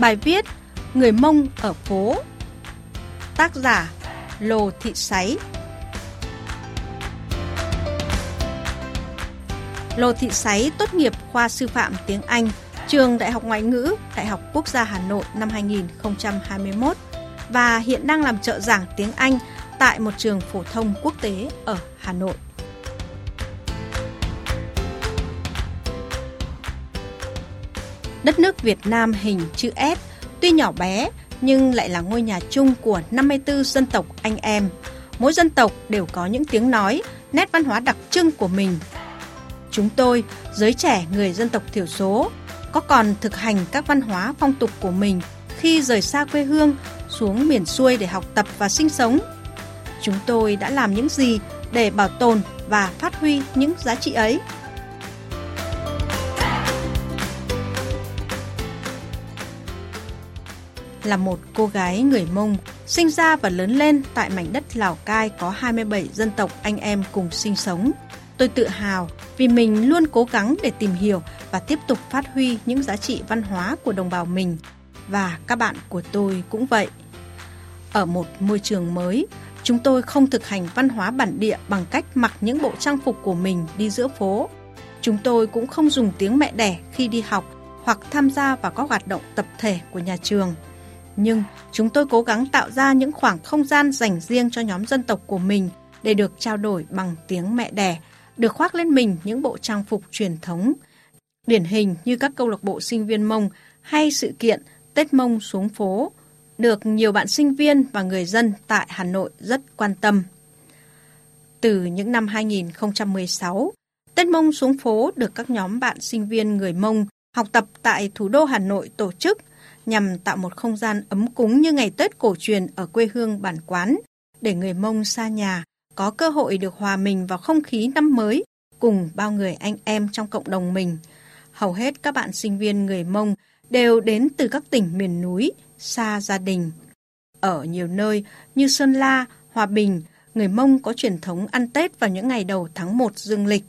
Bài viết Người Mông ở phố Tác giả Lô Thị Sáy Lô Thị Sáy tốt nghiệp khoa sư phạm tiếng Anh, trường Đại học Ngoại ngữ, Đại học Quốc gia Hà Nội năm 2021 và hiện đang làm trợ giảng tiếng Anh tại một trường phổ thông quốc tế ở Hà Nội. Đất nước Việt Nam hình chữ S tuy nhỏ bé nhưng lại là ngôi nhà chung của 54 dân tộc anh em. Mỗi dân tộc đều có những tiếng nói, nét văn hóa đặc trưng của mình. Chúng tôi, giới trẻ người dân tộc thiểu số, có còn thực hành các văn hóa phong tục của mình khi rời xa quê hương xuống miền xuôi để học tập và sinh sống. Chúng tôi đã làm những gì để bảo tồn và phát huy những giá trị ấy? Là một cô gái người Mông, sinh ra và lớn lên tại mảnh đất Lào Cai có 27 dân tộc anh em cùng sinh sống. Tôi tự hào vì mình luôn cố gắng để tìm hiểu và tiếp tục phát huy những giá trị văn hóa của đồng bào mình và các bạn của tôi cũng vậy. Ở một môi trường mới, chúng tôi không thực hành văn hóa bản địa bằng cách mặc những bộ trang phục của mình đi giữa phố. Chúng tôi cũng không dùng tiếng mẹ đẻ khi đi học hoặc tham gia vào các hoạt động tập thể của nhà trường nhưng chúng tôi cố gắng tạo ra những khoảng không gian dành riêng cho nhóm dân tộc của mình để được trao đổi bằng tiếng mẹ đẻ, được khoác lên mình những bộ trang phục truyền thống. Điển hình như các câu lạc bộ sinh viên Mông hay sự kiện Tết Mông xuống phố, được nhiều bạn sinh viên và người dân tại Hà Nội rất quan tâm. Từ những năm 2016, Tết Mông xuống phố được các nhóm bạn sinh viên người Mông học tập tại thủ đô Hà Nội tổ chức nhằm tạo một không gian ấm cúng như ngày Tết cổ truyền ở quê hương bản quán, để người Mông xa nhà có cơ hội được hòa mình vào không khí năm mới cùng bao người anh em trong cộng đồng mình. Hầu hết các bạn sinh viên người Mông đều đến từ các tỉnh miền núi, xa gia đình. Ở nhiều nơi như Sơn La, Hòa Bình, người Mông có truyền thống ăn Tết vào những ngày đầu tháng 1 dương lịch.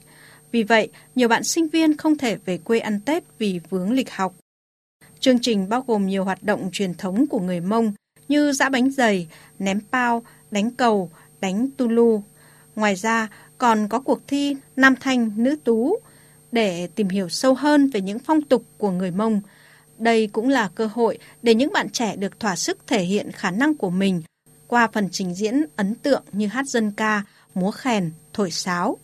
Vì vậy, nhiều bạn sinh viên không thể về quê ăn Tết vì vướng lịch học. Chương trình bao gồm nhiều hoạt động truyền thống của người Mông như giã bánh dày, ném pao, đánh cầu, đánh tu lu. Ngoài ra, còn có cuộc thi Nam Thanh Nữ Tú để tìm hiểu sâu hơn về những phong tục của người Mông. Đây cũng là cơ hội để những bạn trẻ được thỏa sức thể hiện khả năng của mình qua phần trình diễn ấn tượng như hát dân ca, múa khen, thổi sáo.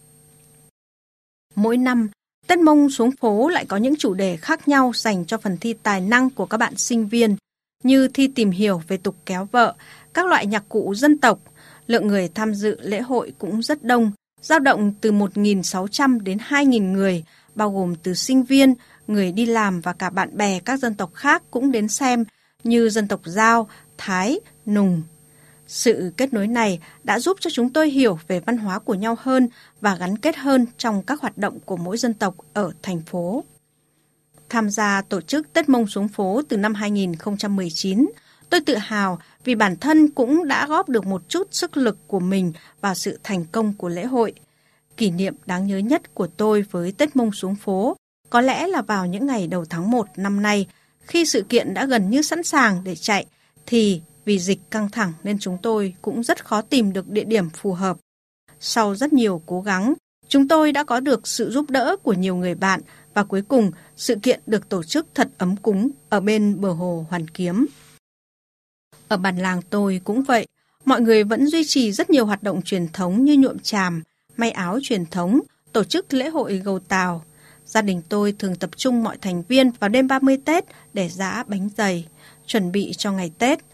Mỗi năm, Tết Mông xuống phố lại có những chủ đề khác nhau dành cho phần thi tài năng của các bạn sinh viên, như thi tìm hiểu về tục kéo vợ, các loại nhạc cụ dân tộc. Lượng người tham dự lễ hội cũng rất đông, dao động từ 1.600 đến 2.000 người, bao gồm từ sinh viên, người đi làm và cả bạn bè các dân tộc khác cũng đến xem, như dân tộc Giao, Thái, Nùng, sự kết nối này đã giúp cho chúng tôi hiểu về văn hóa của nhau hơn và gắn kết hơn trong các hoạt động của mỗi dân tộc ở thành phố. Tham gia tổ chức Tết Mông xuống phố từ năm 2019, tôi tự hào vì bản thân cũng đã góp được một chút sức lực của mình vào sự thành công của lễ hội. Kỷ niệm đáng nhớ nhất của tôi với Tết Mông xuống phố có lẽ là vào những ngày đầu tháng 1 năm nay, khi sự kiện đã gần như sẵn sàng để chạy, thì vì dịch căng thẳng nên chúng tôi cũng rất khó tìm được địa điểm phù hợp. Sau rất nhiều cố gắng, chúng tôi đã có được sự giúp đỡ của nhiều người bạn và cuối cùng sự kiện được tổ chức thật ấm cúng ở bên bờ hồ Hoàn Kiếm. Ở bản làng tôi cũng vậy, mọi người vẫn duy trì rất nhiều hoạt động truyền thống như nhuộm tràm, may áo truyền thống, tổ chức lễ hội gầu tàu. Gia đình tôi thường tập trung mọi thành viên vào đêm 30 Tết để giã bánh dày, chuẩn bị cho ngày Tết –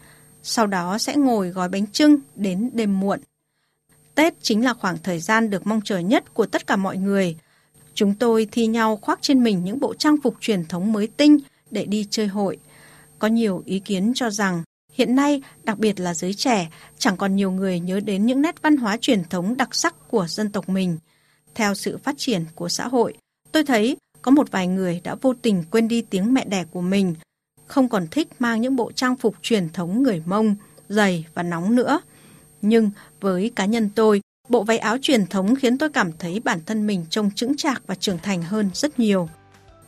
sau đó sẽ ngồi gói bánh trưng đến đêm muộn. Tết chính là khoảng thời gian được mong chờ nhất của tất cả mọi người. Chúng tôi thi nhau khoác trên mình những bộ trang phục truyền thống mới tinh để đi chơi hội. Có nhiều ý kiến cho rằng hiện nay, đặc biệt là giới trẻ, chẳng còn nhiều người nhớ đến những nét văn hóa truyền thống đặc sắc của dân tộc mình. Theo sự phát triển của xã hội, tôi thấy có một vài người đã vô tình quên đi tiếng mẹ đẻ của mình, không còn thích mang những bộ trang phục truyền thống người Mông, dày và nóng nữa. Nhưng với cá nhân tôi, bộ váy áo truyền thống khiến tôi cảm thấy bản thân mình trông chững chạc và trưởng thành hơn rất nhiều.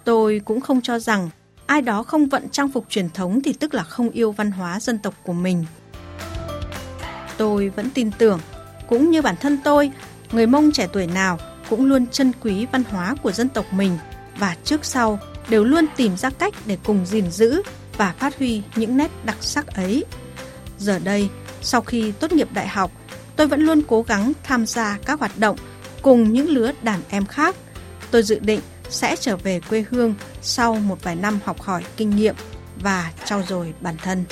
Tôi cũng không cho rằng ai đó không vận trang phục truyền thống thì tức là không yêu văn hóa dân tộc của mình. Tôi vẫn tin tưởng, cũng như bản thân tôi, người Mông trẻ tuổi nào cũng luôn trân quý văn hóa của dân tộc mình và trước sau đều luôn tìm ra cách để cùng gìn giữ và phát huy những nét đặc sắc ấy. Giờ đây, sau khi tốt nghiệp đại học, tôi vẫn luôn cố gắng tham gia các hoạt động cùng những lứa đàn em khác. Tôi dự định sẽ trở về quê hương sau một vài năm học hỏi kinh nghiệm và trau dồi bản thân.